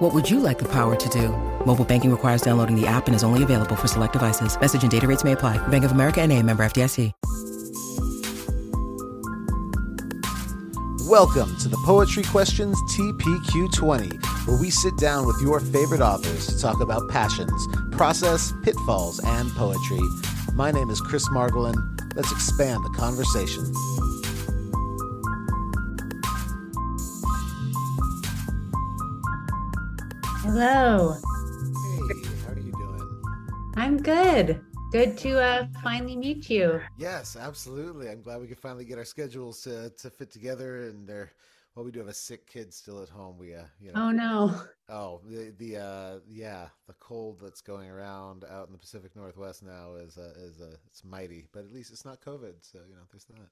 What would you like the power to do? Mobile banking requires downloading the app and is only available for select devices. Message and data rates may apply. Bank of America and a member FDIC. Welcome to the Poetry Questions TPQ20, where we sit down with your favorite authors to talk about passions, process, pitfalls, and poetry. My name is Chris Margolin. Let's expand the conversation. Hello. Hey, how are you doing? I'm good. Good to uh, finally meet you. Yes, absolutely. I'm glad we could finally get our schedules to, to fit together. And there, well, we do have a sick kid still at home. We, uh, you know, Oh no. oh, the, the, uh, yeah, the cold that's going around out in the Pacific Northwest now is, uh, is, uh, it's mighty, but at least it's not COVID. So, you know, there's that.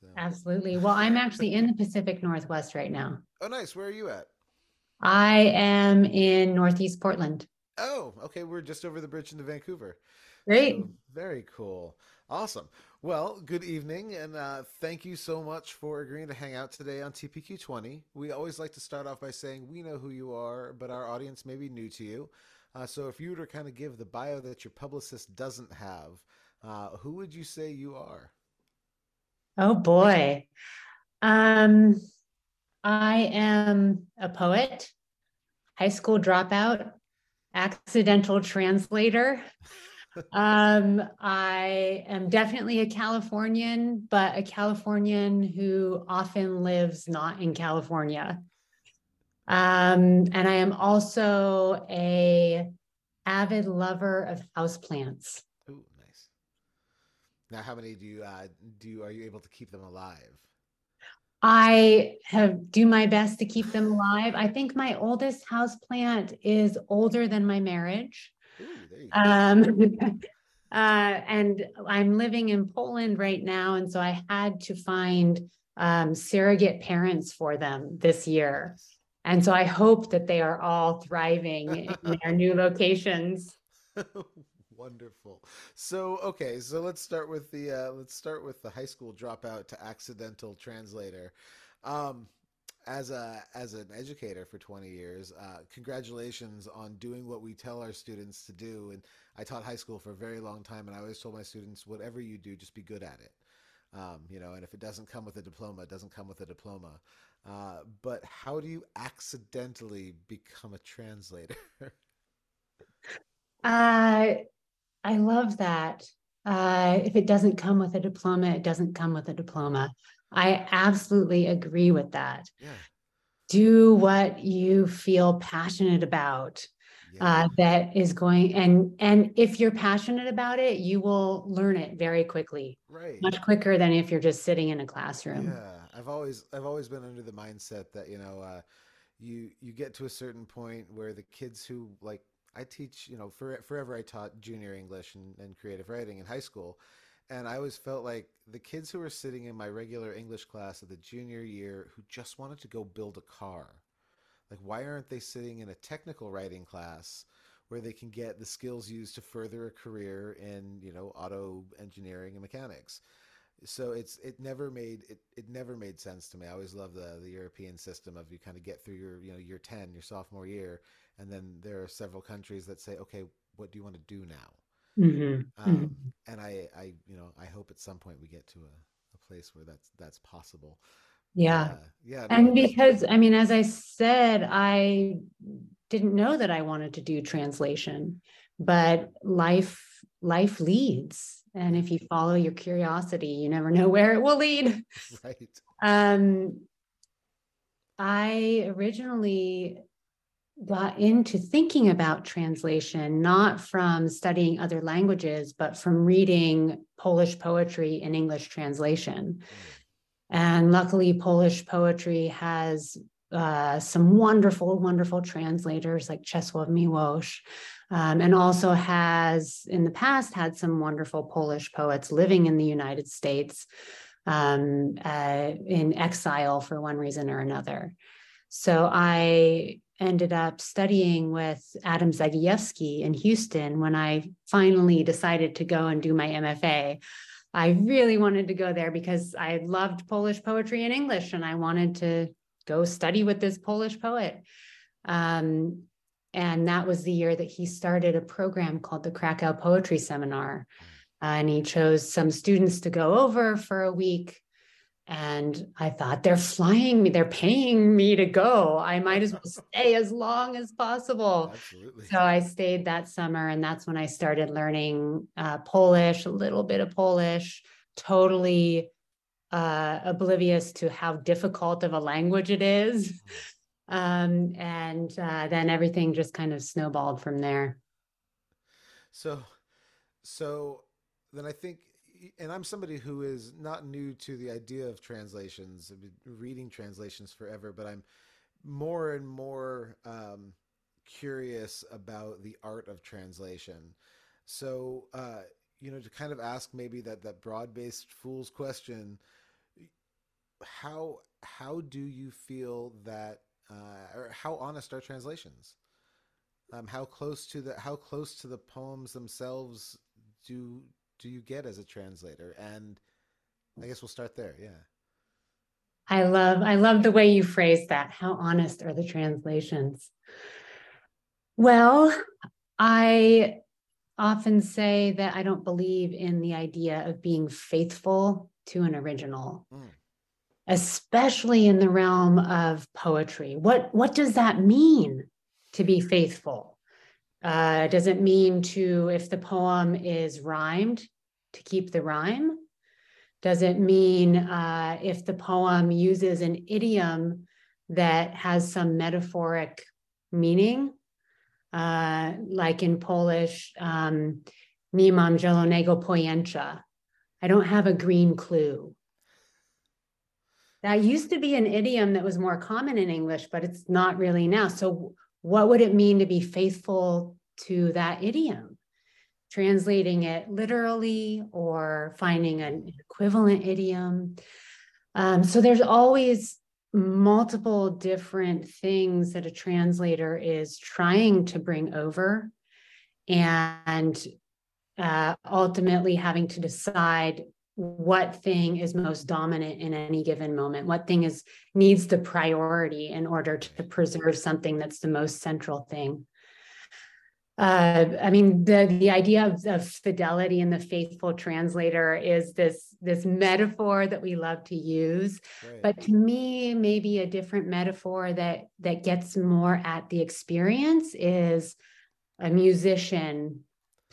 So, Absolutely. Well, I'm actually in the Pacific Northwest right now. oh, nice. Where are you at? I am in Northeast Portland. Oh, okay. We're just over the bridge into Vancouver. Great. So, very cool. Awesome. Well, good evening, and uh, thank you so much for agreeing to hang out today on TPQ20. We always like to start off by saying we know who you are, but our audience may be new to you. Uh, so if you were to kind of give the bio that your publicist doesn't have, uh, who would you say you are? Oh boy. Um, I am a poet, high school dropout, accidental translator. Um, I am definitely a Californian, but a Californian who often lives not in California. Um, and I am also a avid lover of houseplants. Ooh, nice. Now, how many do you uh, do? You, are you able to keep them alive? I have do my best to keep them alive. I think my oldest house plant is older than my marriage. Ooh, there you go. Um, uh, and I'm living in Poland right now, and so I had to find um, surrogate parents for them this year. And so I hope that they are all thriving in their new locations. Wonderful. So, okay, so let's start with the uh, let's start with the high school dropout to accidental translator. Um, as a as an educator for 20 years, uh, congratulations on doing what we tell our students to do. And I taught high school for a very long time, and I always told my students, whatever you do, just be good at it. Um, you know, and if it doesn't come with a diploma, it doesn't come with a diploma. Uh, but how do you accidentally become a translator? Uh, I love that. Uh, if it doesn't come with a diploma, it doesn't come with a diploma. I absolutely agree with that. yeah. Do what you feel passionate about. Yeah. Uh, that is going and and if you're passionate about it, you will learn it very quickly, right. much quicker than if you're just sitting in a classroom. Yeah, I've always I've always been under the mindset that you know uh, you you get to a certain point where the kids who like I teach you know for, forever I taught junior English and, and creative writing in high school, and I always felt like the kids who were sitting in my regular English class of the junior year who just wanted to go build a car, like why aren't they sitting in a technical writing class? Where they can get the skills used to further a career in, you know, auto engineering and mechanics so it's it never made it it never made sense to me. I always loved the the European system of you kind of get through your you know year ten, your sophomore year, and then there are several countries that say, okay, what do you want to do now? Mhm, Um, mhm. And I I you know I hope at some point we get to a, a place where that's that's possible. Yeah. Uh, yeah. no, And because, I mean, as I said, I didn't know that I wanted to do translation, but life life leads. And if you follow your curiosity, you never know where it will lead. right. Um, I originally got into thinking about translation not from studying other languages, but from reading Polish poetry in English translation. And luckily, Polish poetry has uh, some wonderful, wonderful translators like Czesław Miłosz, um, and also has in the past had some wonderful Polish poets living in the United States um, uh, in exile for one reason or another. So I ended up studying with Adam Zagajewski in Houston when I finally decided to go and do my MFA. I really wanted to go there because I loved Polish poetry and English, and I wanted to go study with this Polish poet. Um, and that was the year that he started a program called the Krakow Poetry Seminar. Uh, and he chose some students to go over for a week and I thought, they're flying me, they're paying me to go. I might as well stay as long as possible. Absolutely. So I stayed that summer, and that's when I started learning uh, Polish, a little bit of Polish, totally uh, oblivious to how difficult of a language it is. Um, and uh, then everything just kind of snowballed from there. So, so then I think and I'm somebody who is not new to the idea of translations. I've been reading translations forever, but I'm more and more um, curious about the art of translation. So, uh, you know, to kind of ask maybe that that broad-based fool's question, how how do you feel that, uh, or how honest are translations? Um, how close to the how close to the poems themselves do do you get as a translator? And I guess we'll start there. Yeah. I love I love the way you phrase that. How honest are the translations? Well, I often say that I don't believe in the idea of being faithful to an original. Mm. Especially in the realm of poetry. What what does that mean to be faithful? Uh, does it mean to, if the poem is rhymed, to keep the rhyme? Does it mean uh, if the poem uses an idiom that has some metaphoric meaning? Uh, like in Polish, um, nie mam zielonego pojęcia. I don't have a green clue. That used to be an idiom that was more common in English, but it's not really now. So what would it mean to be faithful to that idiom? Translating it literally or finding an equivalent idiom. Um, so there's always multiple different things that a translator is trying to bring over and uh, ultimately having to decide what thing is most dominant in any given moment? What thing is needs the priority in order to preserve something that's the most central thing? Uh, I mean, the the idea of, of, fidelity and the faithful translator is this this metaphor that we love to use, right. but to me, maybe a different metaphor that that gets more at the experience is a musician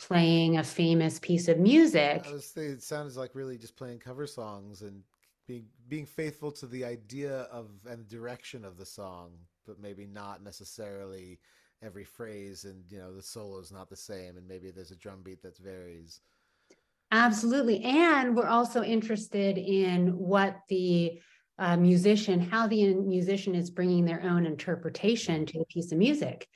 playing a famous piece of music. I was thinking, it sounds like really just playing cover songs and being being faithful to the idea of and direction of the song, but maybe not necessarily every phrase and you know the solo is not the same and maybe there's a drum beat that varies. Absolutely. And we're also interested in what the uh, musician how the musician is bringing their own interpretation to the piece of music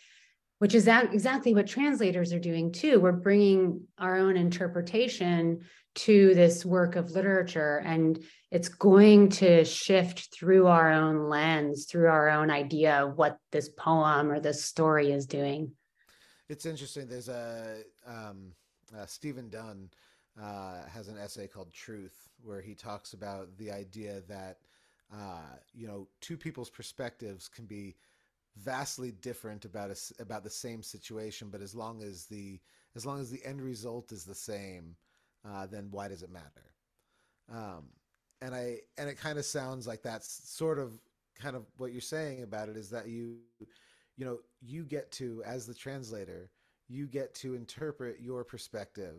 which is that exactly what translators are doing too. We're bringing our own interpretation to this work of literature, and it's going to shift through our own lens, through our own idea of what this poem or this story is doing. It's interesting. There's a um, uh, Stephen Dunn uh, has an essay called Truth, where he talks about the idea that uh, you know two people's perspectives can be vastly different about a, about the same situation, but as long as the as long as the end result is the same, uh, then why does it matter? Um, and I and it kind of sounds like that's sort of kind of what you're saying about it is that you you know you get to as the translator you get to interpret your perspective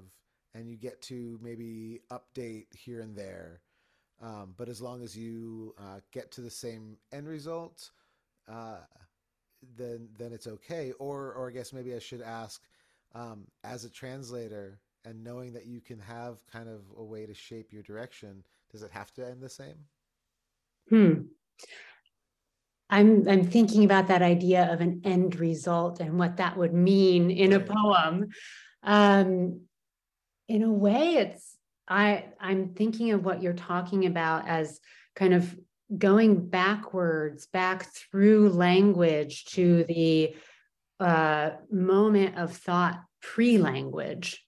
and you get to maybe update here and there um, but as long as you uh, get to the same end result uh, then then it's okay. Or or I guess maybe I should ask, um, as a translator and knowing that you can have kind of a way to shape your direction, does it have to end the same? Hmm. I'm I'm thinking about that idea of an end result and what that would mean in a poem. Um, in a way, it's I I'm thinking of what you're talking about as kind of going backwards, back through language to the uh, moment of thought pre-language.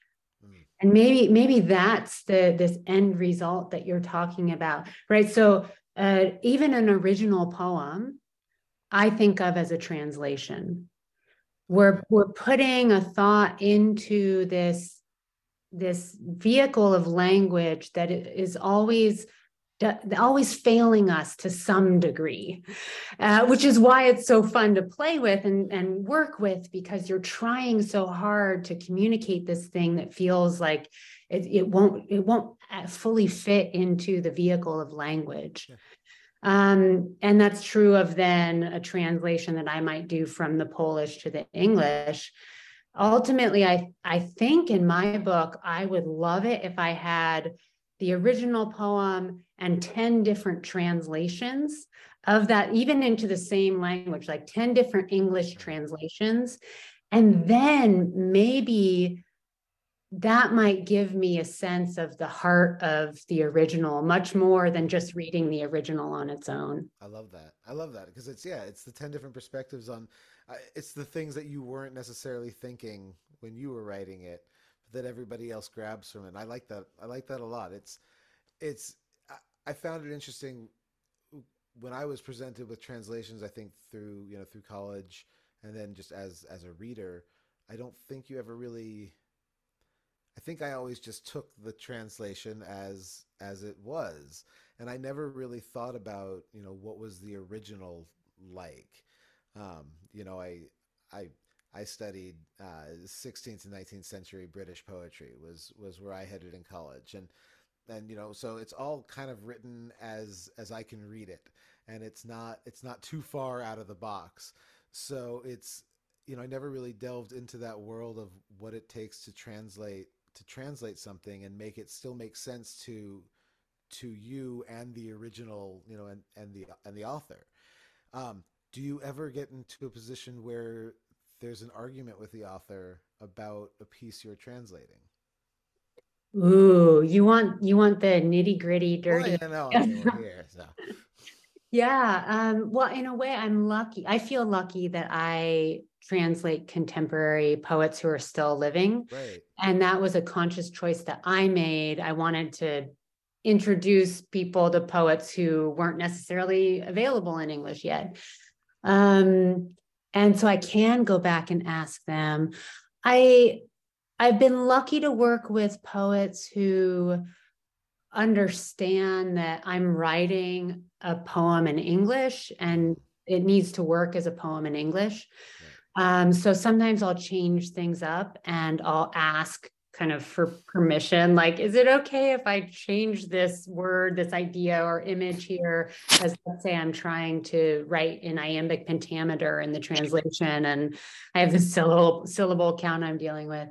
Mm. And maybe maybe that's the this end result that you're talking about, right? So uh, even an original poem I think of as a translation. We're, we're putting a thought into this, this vehicle of language that is always always failing us to some degree, uh, which is why it's so fun to play with and, and work with because you're trying so hard to communicate this thing that feels like it, it won't it won't uh, fully fit into the vehicle of language. Yeah. Um, and that's true of then a translation that I might do from the Polish to the English. Ultimately, I, I think in my book, I would love it if I had the original poem and 10 different translations of that, even into the same language, like 10 different English translations. And then maybe that might give me a sense of the heart of the original much more than just reading the original on its own. I love that. I love that because it's yeah, it's the 10 different perspectives on uh, it's the things that you weren't necessarily thinking when you were writing it that everybody else grabs from it. I like that. I like that a lot. It's it's I, I found it interesting when I was presented with translations I think through, you know, through college and then just as as a reader, I don't think you ever really I think I always just took the translation as as it was, and I never really thought about you know what was the original like. Um, you know, I I I studied uh, 16th and 19th century British poetry was was where I headed in college, and and you know so it's all kind of written as as I can read it, and it's not it's not too far out of the box. So it's you know I never really delved into that world of what it takes to translate to translate something and make it still make sense to to you and the original, you know, and and the and the author. Um, do you ever get into a position where there's an argument with the author about a piece you're translating? Ooh, you want you want the nitty gritty, dirty. Well, yeah, no, here, so. yeah. Um, well, in a way, I'm lucky. I feel lucky that I translate contemporary poets who are still living. Right. And that was a conscious choice that I made. I wanted to introduce people to poets who weren't necessarily available in English yet. Um, and so I can go back and ask them. I I've been lucky to work with poets who understand that I'm writing a poem in English and it needs to work as a poem in English. Um, so sometimes I'll change things up and I'll ask kind of for permission like is it okay if i change this word this idea or image here as let's say i'm trying to write in iambic pentameter in the translation and i have the syllable syllable count i'm dealing with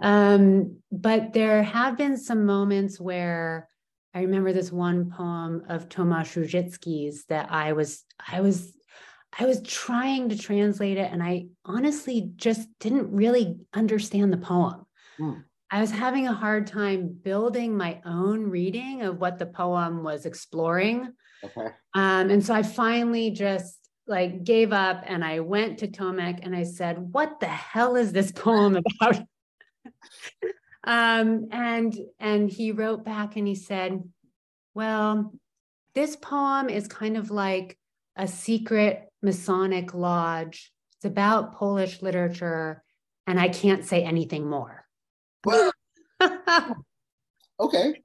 um, but there have been some moments where i remember this one poem of tomasz Różycki's that i was i was I was trying to translate it and I honestly just didn't really understand the poem. Mm. I was having a hard time building my own reading of what the poem was exploring. Okay. Um, and so I finally just like gave up and I went to Tomek and I said, What the hell is this poem about? um, and and he wrote back and he said, Well, this poem is kind of like a secret Masonic lodge. It's about Polish literature, and I can't say anything more. okay.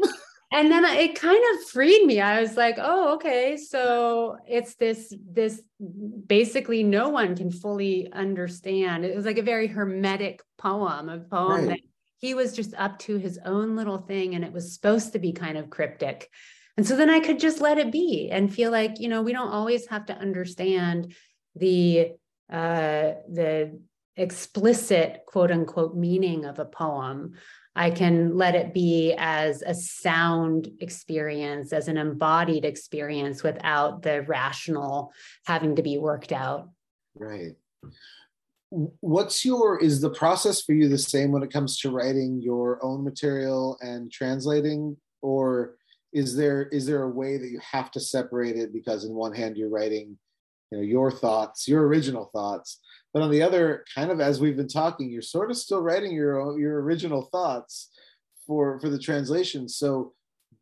and then it kind of freed me. I was like, oh, okay. So it's this, this basically no one can fully understand. It was like a very hermetic poem, a poem right. that he was just up to his own little thing. And it was supposed to be kind of cryptic. And so then I could just let it be and feel like, you know, we don't always have to understand the uh, the explicit quote unquote meaning of a poem. I can let it be as a sound experience, as an embodied experience without the rational having to be worked out. Right. What's your, is the process for you the same when it comes to writing your own material and translating? Or is there is there a way that you have to separate it because in one hand you're writing you know your thoughts your original thoughts but on the other kind of as we've been talking you're sort of still writing your your original thoughts for for the translation. So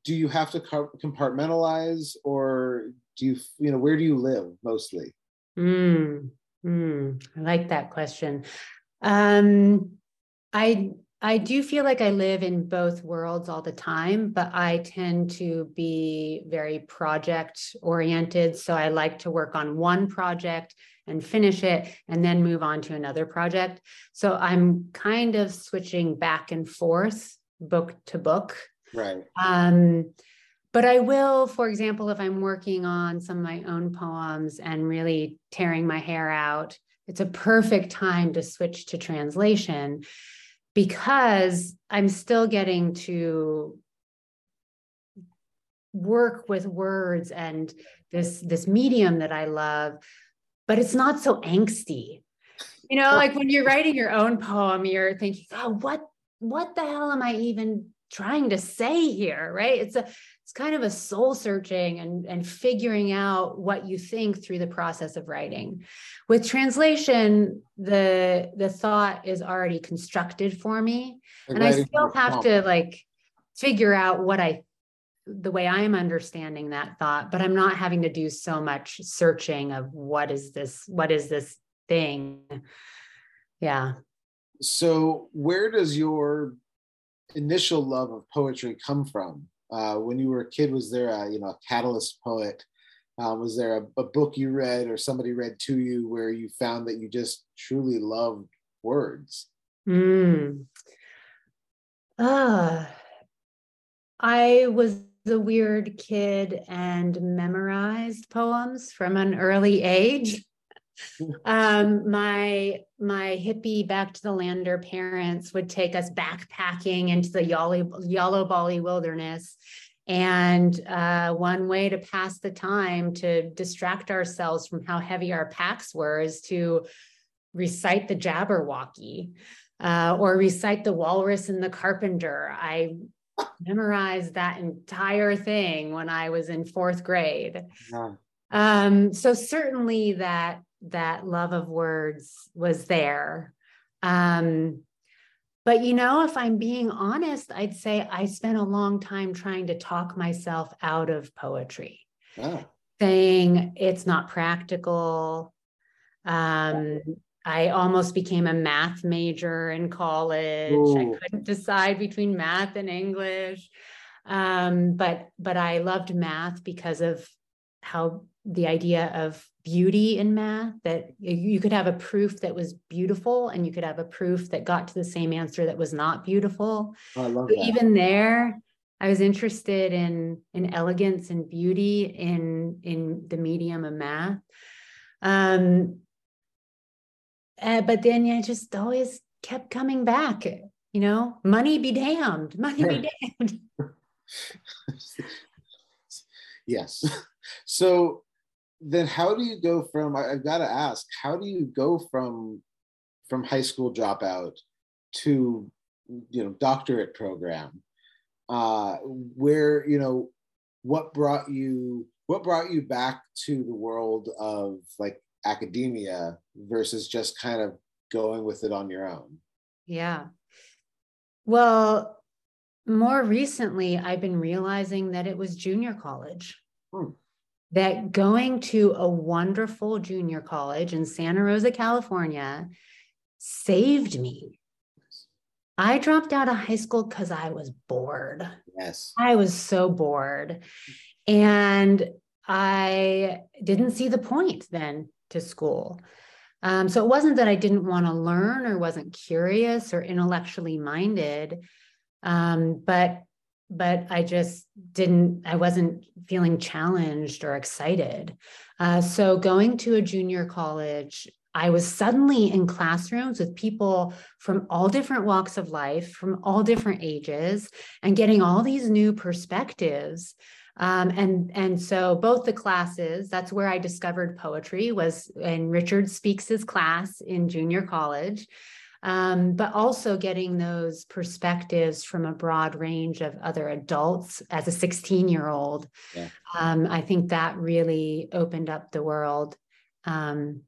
do you have to compartmentalize or do you you know where do you live mostly? Mm, mm, i like that question. Um i I do feel like I live in both worlds all the time, but I tend to be very project oriented. So I like to work on one project and finish it and then move on to another project. So I'm kind of switching back and forth book to book. Right. Um, but I will, for example, if I'm working on some of my own poems and really tearing my hair out, it's a perfect time to switch to translation because I'm still getting to work with words and this this medium that I love, but it's not so angsty. You know, like when you're writing your own poem, you're thinking, oh, what what the hell am I even trying to say here? Right. It's a it's kind of a soul searching and, and figuring out what you think through the process of writing. With translation, the the thought is already constructed for me. and I still have to like figure out what I the way I'm understanding that thought, but I'm not having to do so much searching of what is this, what is this thing. Yeah. So where does your initial love of poetry come from? uh, when you were a kid was there a you know a catalyst poet uh, was there a, a, book you read or somebody read to you where you found that you just truly loved words mm. uh, i was a weird kid and memorized poems from an early age um, my my hippie back to the lander parents would take us backpacking into the Yolla Bolly wilderness. And uh, one way to pass the time to distract ourselves from how heavy our packs were is to recite the Jabberwocky uh, or recite the Walrus and the Carpenter. I memorized that entire thing when I was in fourth grade. Yeah. Um, so certainly that that love of words was there. Um, but you know, if I'm being honest, I'd say I spent a long time trying to talk myself out of poetry, oh. saying it's not practical. Um, I almost became a math major in college. Ooh. I couldn't decide between math and English. Um, but but I loved math because of how the idea of beauty in math that you could have a proof that was beautiful and you could have a proof that got to the same answer that was not beautiful oh, I love that. even there i was interested in in elegance and beauty in in the medium of math um uh, but then I just always kept coming back you know? Money be damned. Money be damned. Yes. So then how do you go from I, have got to ask how do you go from from high school dropout to you know doctorate program? Uh where you know what brought you what brought you back to the world of like academia versus just kind of going with it on your own yeah well more recently i've been realizing that it was junior college hmm that going to a wonderful junior college in Santa Rosa, California, saved me. I dropped out of high school because I was bored. Yes. I was so bored. And I didn't see the point then to school. Um, so it wasn't that I didn't want to learn or wasn't curious or intellectually minded, um, but but I just didn't, I wasn't feeling challenged or excited. Uh, so going to a junior college, I was suddenly in classrooms with people from all different walks of life, from all different ages, and getting all these new perspectives. Um, and and so both the classes, that's where I discovered poetry was in Richard Speakes's class in junior college. Um, but also getting those perspectives from a broad range of other adults as a 16 year old. Yeah. Um, I think that really opened up the world. Um,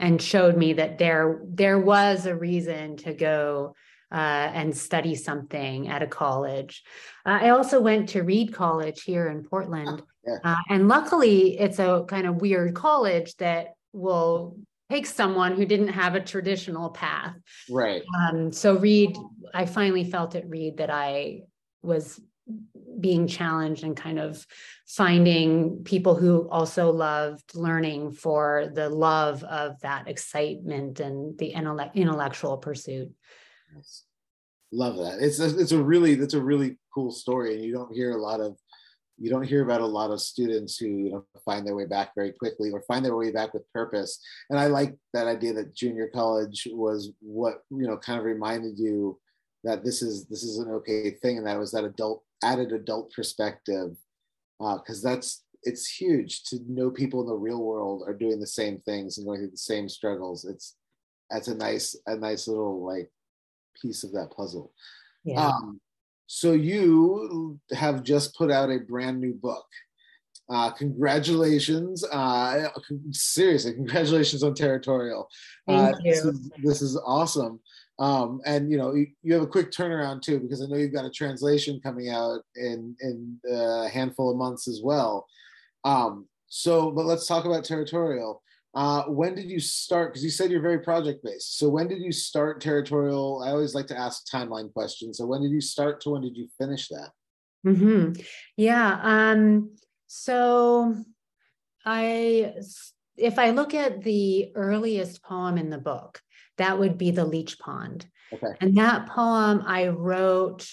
and showed me that there there was a reason to go uh, and study something at a college. Uh, I also went to Reed College here in Portland, yeah. uh, and luckily it's a kind of weird college that will take someone who didn't have a traditional path. Right. Um, so Reed, I finally felt at Reed that I was being challenged and kind of finding people who also loved learning for the love of that excitement and the intellectual pursuit. Yes. Love that. It's a, it's a really that's a really cool story, and you don't hear a lot of you don't hear about a lot of students who you know find their way back very quickly or find their way back with purpose. And I like that idea that junior college was what you know kind of reminded you that this is this is an okay thing, and that was that adult added adult perspective because uh, that's it's huge to know people in the real world are doing the same things and going through the same struggles. It's that's a nice a nice little like piece of that puzzle. Yeah. Um, so you have just put out a brand new book. Uh, congratulations! Uh, seriously, congratulations on Territorial. Thank uh, you. This is, this is awesome. Um, and you know you, you, have a quick turnaround too because I know you've got a translation coming out in in a handful of months as well. Um, so, but let's talk about territorial. Uh, when did you start? Because you said you're very project based. So when did you start territorial? I always like to ask timeline questions. So when did you start to when did you finish that? Mm-hmm. Yeah. Um, so I, if I look at the earliest poem in the book, that would be the Leech Pond. Okay. And that poem I wrote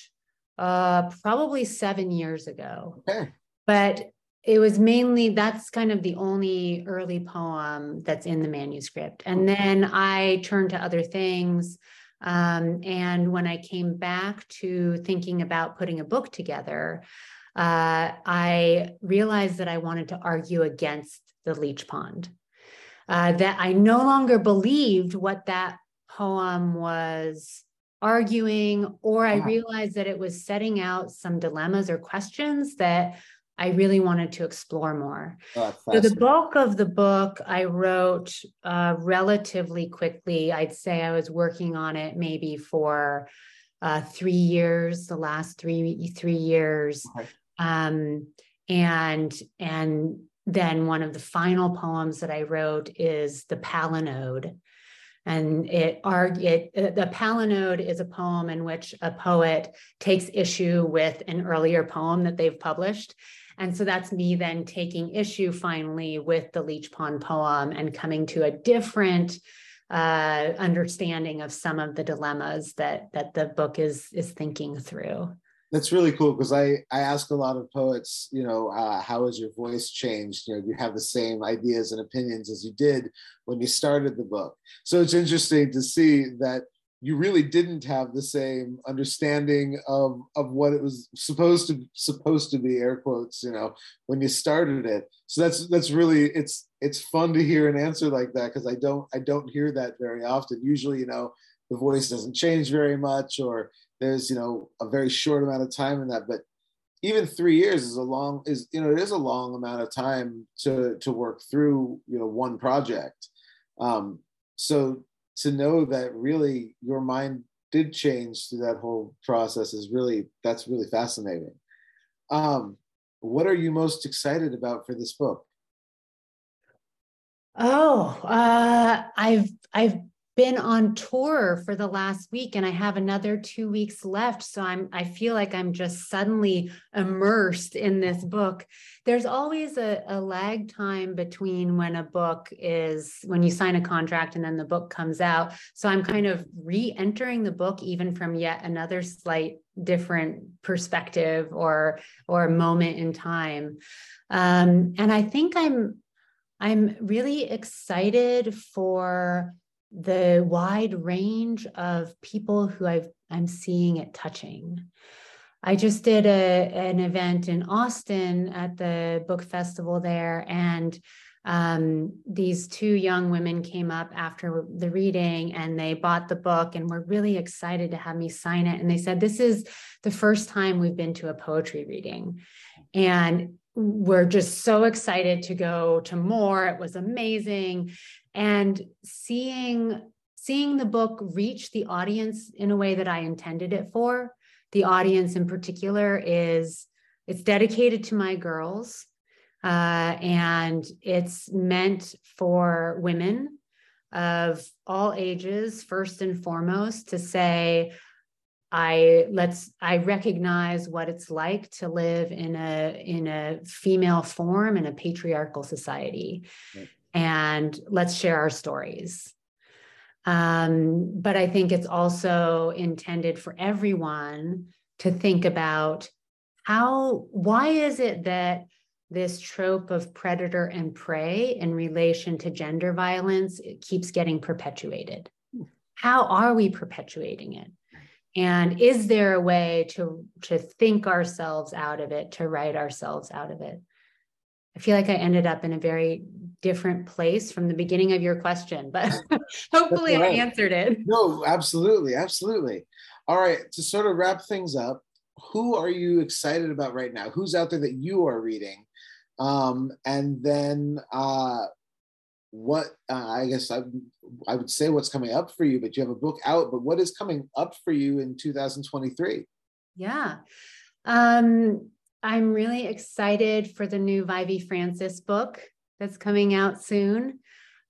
uh, probably seven years ago. Okay. But it was mainly that's kind of the only early poem that's in the manuscript. And then I turned to other things. Um, and when I came back to thinking about putting a book together, uh, I realized that I wanted to argue against the leech pond uh, that I no longer believed what that poem was arguing, or I realized that it was setting out some dilemmas or questions that I really wanted to explore more. Oh, so the bulk of the book I wrote uh, relatively quickly. I'd say I was working on it maybe for uh, three years, the last three three years, okay. um, and and then one of the final poems that I wrote is the Palinode. And it, it the Palinode is a poem in which a poet takes issue with an earlier poem that they've published. And so that's me then taking issue finally with the Leech Pond poem and coming to a different uh, understanding of some of the dilemmas that that the book is is thinking through that's really cool because I, I ask a lot of poets, you know, uh, how has your voice changed? You know, do you have the same ideas and opinions as you did when you started the book? So it's interesting to see that you really didn't have the same understanding of, of what it was supposed to supposed to be, air quotes, you know, when you started it. So that's that's really it's it's fun to hear an answer like that because I don't I don't hear that very often. Usually, you know, the voice doesn't change very much or there's you know a very short amount of time in that but even three years is a long is you know it is a long amount of time to to work through you know one project um so to know that really your mind did change through that whole process is really that's really fascinating. Um what are you most excited about for this book? Oh uh i've i've been on tour for the last week and I have another 2 weeks left so I'm I feel like I'm just suddenly immersed in this book. There's always a, a lag time between when a book is when you sign a contract and then the book comes out. So I'm kind of re-entering the book even from yet another slight different perspective or or moment in time. Um, and I think I'm I'm really excited for the wide range of people who I've, I'm seeing it touching. I just did a, an event in Austin at the book festival there, and um, these two young women came up after the reading and they bought the book and were really excited to have me sign it. And they said, This is the first time we've been to a poetry reading. And we're just so excited to go to more. It was amazing. And seeing seeing the book reach the audience in a way that I intended it for. The audience in particular is it's dedicated to my girls uh, and it's meant for women of all ages, first and foremost, to say, I let's I recognize what it's like to live in a in a female form in a patriarchal society. Right. And let's share our stories. Um, but I think it's also intended for everyone to think about how why is it that this trope of predator and prey in relation to gender violence keeps getting perpetuated. How are we perpetuating it? And is there a way to, to think ourselves out of it, to write ourselves out of it? I feel like I ended up in a very different place from the beginning of your question, but hopefully right. I answered it. No, absolutely. Absolutely. All right. To sort of wrap things up, who are you excited about right now? Who's out there that you are reading um, and then uh, what uh, I guess I, I would say what's coming up for you, but you have a book out, but what is coming up for you in 2023? Yeah. Um, I'm really excited for the new Vievee Francis book that's coming out soon.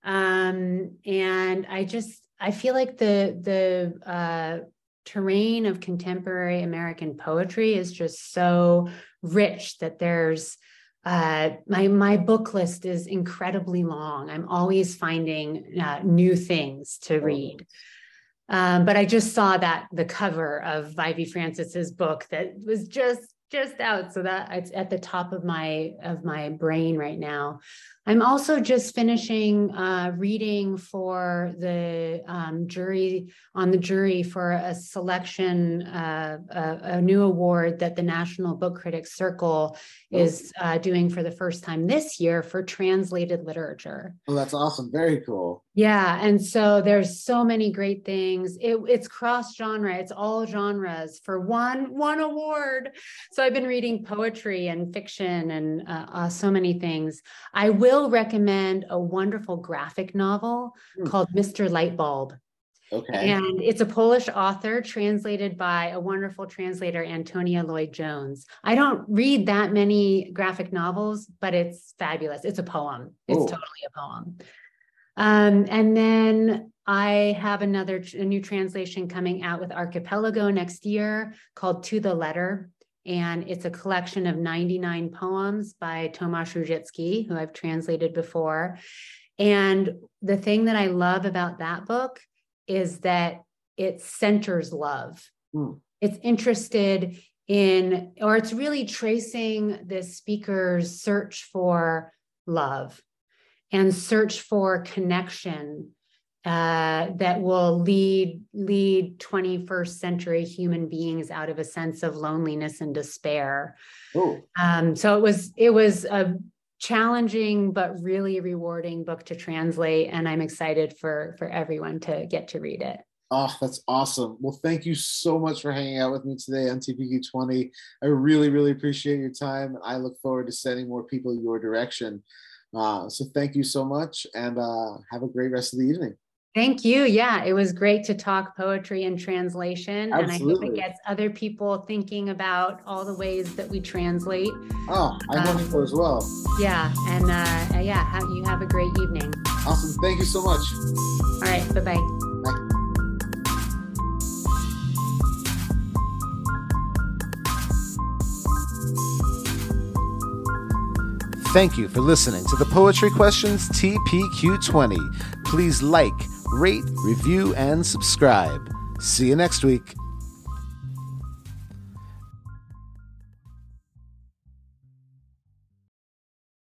Um, and I just, I feel like the, the, uh, terrain of contemporary American poetry is just so rich that there's uh, my my book list is incredibly long. I'm always finding uh, new things to read. Um, but I just saw that the cover of Vievee Francis's book that was just just out, so that it's at the top of my of my brain right now. I'm also just finishing uh, reading for the um, jury on the jury for a selection, uh, a, a, new award that the National Book Critics Circle is uh, doing for the first time this year for translated literature. Oh, that's awesome! Very cool. Yeah, and so there's so many great things. It, it's cross genre. It's all genres for one one award. So I've been reading poetry and fiction and uh, uh, so many things. I will will recommend a wonderful graphic novel mm. called Mr. Lightbulb. Okay. And it's a Polish author translated by a wonderful translator, Antonia Lloyd Jones. I don't read that many graphic novels, but it's fabulous. It's a poem. It's Ooh. totally a poem. Um, and then I have another a new translation coming out with Archipelago next year called To the Letter and it's a collection of 99 poems by Tomasz Różycki, who I've translated before. And the thing that I love about that book is that it centers love. Mm. It's interested in, or it's really tracing the speaker's search for love and search for connection uh, that will lead lead 21st century human beings out of a sense of loneliness and despair. Um, so it was it was a challenging but really rewarding book to translate, and I'm excited for for everyone to get to read it. Oh, that's awesome. Well, thank you so much for hanging out with me today on TPQ 20. I really, really appreciate your time. And I look forward to sending more people your direction. Uh, so thank you so much and uh, have a great rest of the evening. Thank you. Yeah, it was great to talk poetry and translation. Absolutely. And I hope it gets other people thinking about all the ways that we translate. Oh, I hope um, so as well. Yeah. And uh, yeah, have, you have a great evening. Awesome. Thank you so much. All right. Bye-bye. Bye. Thank you for listening to the Poetry Questions TPQ20. Please like, rate, review, and subscribe. See you next week.